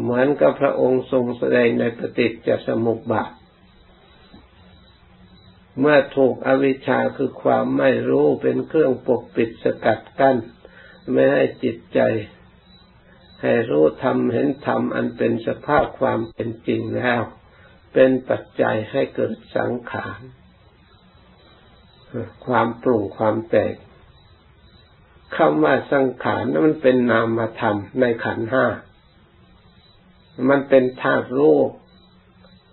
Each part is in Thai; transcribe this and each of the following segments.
เหมือนกับพระองค์ทรงแสดงในปฏิจจสมุปบาท เมื่อถูกอวิชชาคือความไม่รู้เป็นเครื่องปกปิดสกัดกั้น ไม่ให้จิตใจ ให้รู้ธรรมเห็นธรรมอันเป็นสภาพความเป็นจริงแล้ว เป็นปัจจัยให้เกิดสังขารความปรุงความแตกคำว่าสังขารนั้นมันเป็นนามธรรมในขันห้า มันเป็นธาตุรู้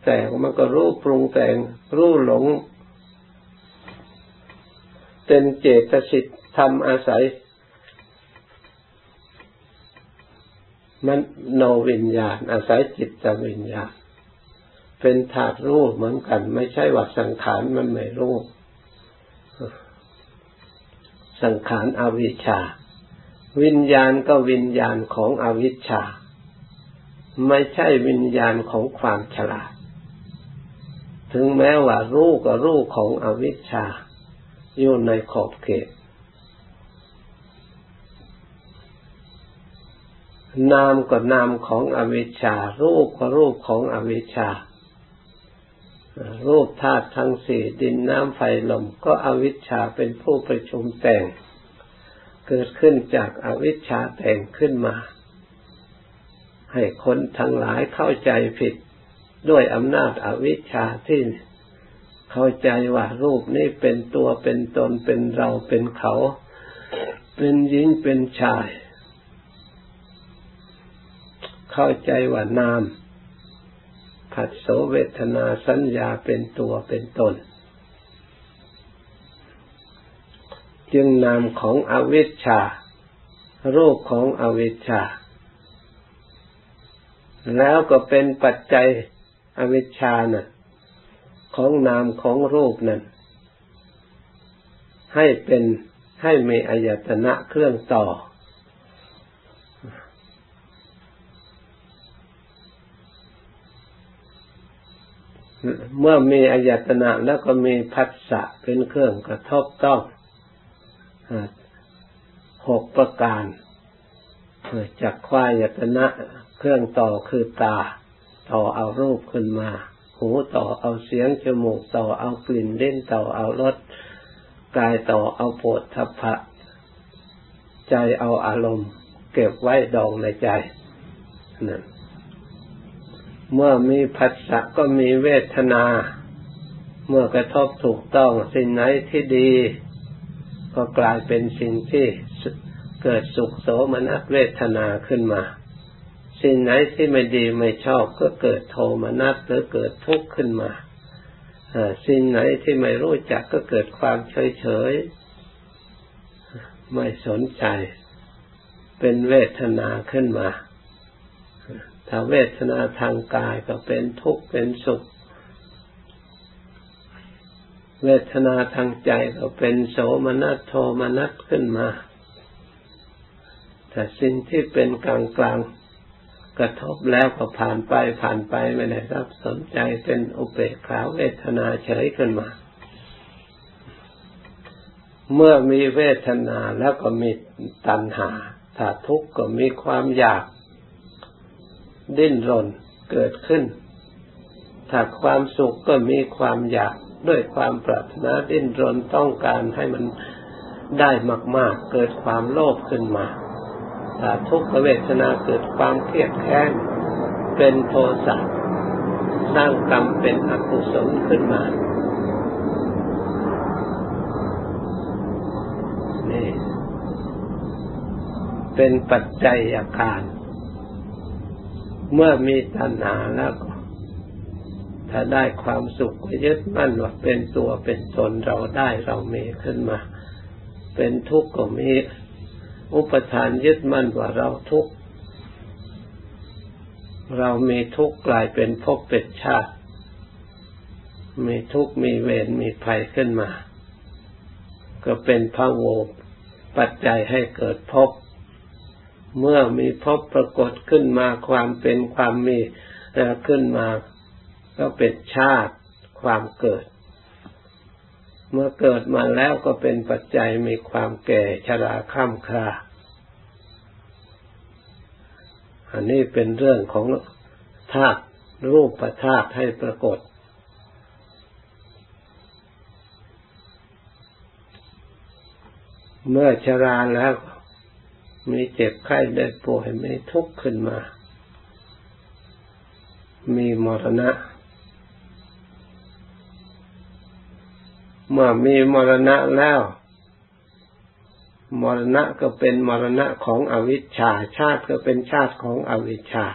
แต่มันก็รู้ปรุงแต่งรู้หลง เป็นเจตสิกทำอาศัย มันโนวิญญาณ อาศัยจิตวิญญาณ เป็นธาตุรู้เหมือนกัน ไม่ใช่ว่าสังขารมันไม่รู้สังขารอวิชชา วิญญาณก็วิญญาณของอวิชชา ไม่ใช่วิญญาณของความฉลาด ถึงแม้ว่ารู้ก็รู้ของอวิชชาอยู่ในขอบเขต นามก็นามของอวิชชา รูปก็รูปของอวิชชา รูปธาตุทั้งสี่ดินน้ำไฟลมก็อวิชชาเป็นผู้ประชุมแต่ง เกิดขึ้นจากอวิชชาแต่งขึ้นมา ให้คนทั้งหลายเข้าใจผิดด้วยอำนาจอวิชชาที่เข้าใจว่ารูปนี้เป็นตัวเป็นตนเป็นเราเป็นเขา เป็นหญิงเป็นชาย เข้าใจว่านามผัสโสเวทนาสัญญาเป็นตัวเป็นตน จึงนามของอวิชชา รูปของอวิชชา แล้วก็เป็นปัจจัยอวิชชานะ่ะ ของนามของรูปนั้น ให้เป็นให้มีอายตนะเครื่องต่อ เมื่อมีอายตนะแล้วก็มีพัสสะเป็นเครื่องกระทบต้องหกประการ จากควายตนะ เครื่องต่อคือตา ต่อเอารูปขึ้นมา หูต่อเอาเสียงจมูกต่อเอากลิ่นเล่นต่อเอารสกายต่อเอาโผฏฐัพพะ ใจเอาอารมณ์ เก็บไว้ดองในใจนั่นเมื่อมีผัสสะก็มีเวทนา เมื่อกระทบถูกต้องสิ่งไหนที่ดี ก็กลายเป็นสิ่งที่ เกิดสุขโสมนัสเวทนาขึ้นมา สิ่งไหนที่ไม่ดีไม่ชอบก็เกิดโทมนัสหรือเกิดทุกข์ขึ้นมาสิ่งไหนที่ไม่รู้จักก็เกิดความเฉยเฉยไม่สนใจ เป็นเวทนาขึ้นมา ถ้าเวทนาทางกายก็เป็นทุกข์เป็นสุข เวทนาทางใจก็เป็นโสมนัสโทมนัสขึ้นมา แต่สิ่งที่เป็นกลางกลางกระทบแล้วก็ผ่านไปผ่านไปไม่ได้รับสนใจเป็นอุเบกขาเวทนาเฉยขึ้นมา เมื่อมีเวทนาแล้วก็มีตัณหา ถ้าทุกข์ก็มีความอยาก ดิ้นรนเกิดขึ้น ถ้าความสุขก็มีความอยากด้วยความปรารถนาดิ้นรนต้องการให้มันได้มาก ๆ เกิดความโลภขึ้นมาถ้า ทุกขเวทนาเกิดความเครียดแค้นเป็นโทสะสร้างกรรมเป็นอกุศลขึ้นมานี่เป็นปัจจัยอาการ เมื่อมีตัณหาแล้วถ้าได้ความสุขก็ยึดมั่นว่าเป็นตัวเป็นตนเราได้เรามีขึ้นมา เป็นทุกข์ก็มี อุปทานยึดมั่นว่าเราทุกข์เรามีทุกข์กลายเป็นภพเป็นชาติ มีทุกข์มีเวรมีภัยขึ้นมา ก็เป็นพระโวปัจจัยให้เกิดภพเมื่อมีพบปรากฏขึ้นมาความเป็นความมีขึ้นมา ก็เป็นชาติความเกิด เมื่อเกิดมาแล้วก็เป็นปัจจัยมีความแก่ชราข้ามครา อันนี้เป็นเรื่องของธาตุรูปประธาตุให้ปรากฏ เมื่อชราแล้วมีเจ็บไข้ได้ป่วยมีทุกข์ขึ้นมา มีมรณะ เมื่อมีมรณะแล้ว มรณะก็เป็นมรณะของอวิชชา ชาติก็เป็นชาติของอวิชชา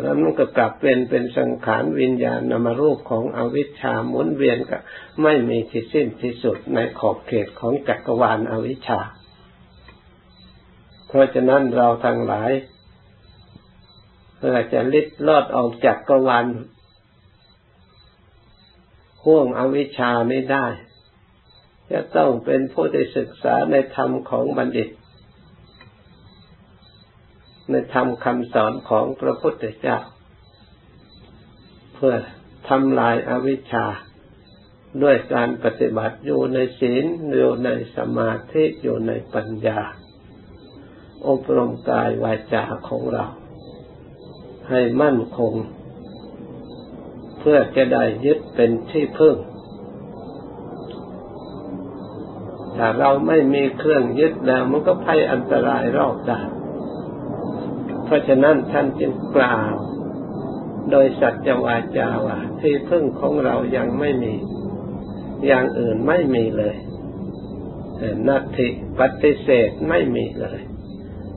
แล้วมันก็กลับเป็นเป็นสังขารวิญญาณนามรูปของอวิชชาหมุนเวียนก็ไม่มีที่สิ้นที่สุดในขอบเขตของจักรวาลอวิชชา เพราะฉะนั้นเราทั้งหลายเพื่อจะลิดลอดออกจากกวาล ห่วงอวิชชาไม่ได้ จะต้องเป็นผู้ได้ศึกษาในธรรมของบัณฑิต ในธรรมคำสอนของพระพุทธเจ้า เพื่อทำลายอาวิชชาด้วยการปฏิบัติอยู่ในศีลอยู่ในสมาธิอยู่ในปัญญา อบรมกายวาจาของเรา ให้มั่นคง พื่อจะได้ยึดเป็นที่พึ่ง ถ้าเราไม่มีเครื่องยึดแล้วมันก็ภัยอันตรายรอบด้านเพราะฉะนั้นท่านจึงกล่าว โดยสัจวาจาว่าที่พึ่งของเรายังไม่มี อย่างอื่นไม่มีเลยนัตถิปฏิเสธไม่มีเลย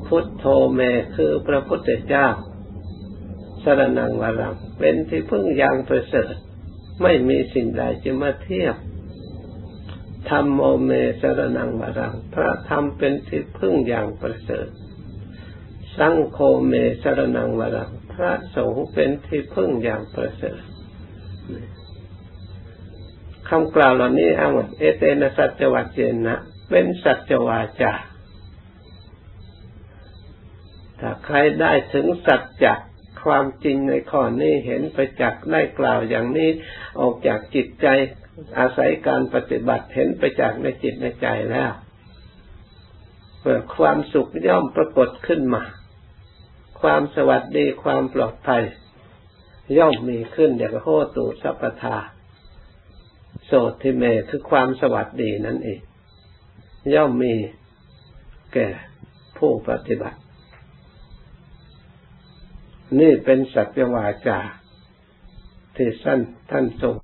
พุทโธเมคือพระพุทธเจ้าสรนังวรัง เป็นที่พึ่งอย่างประเสริฐไม่มีสิ่งใดจะมาเทียบธรรมโมเมสรนังวรัง พระธรรมเป็นที่พึ่งอย่างประเสริฐ สังโฆเมสรนังวรัง พระสงฆ์เป็นที่พึ่งอย่างประเสริฐคำกล่าวเหล่านี้อ้างเอเตนะสัจวัจเจนะ เป็นสัจวาจาถ้าใครได้ถึงสัจจะ ความจริงในข้อนี้เห็นไปจากได้กล่าวอย่างนี้ออกจากจิตใจอาศัยการปฏิบัติเห็นไปจากในจิตในใจแล้วเพื่อความสุขย่อมปรากฏขึ้นมา ความสวัสดีความปลอดภัย ย่อมมีขึ้นอย่างโหตูสัพทาโสติเมคือความสวัสดีนั่นเองย่อมมีแก่ผู้ปฏิบัติ นี่เป็นสัจวาจาที่สั้นท่านทรง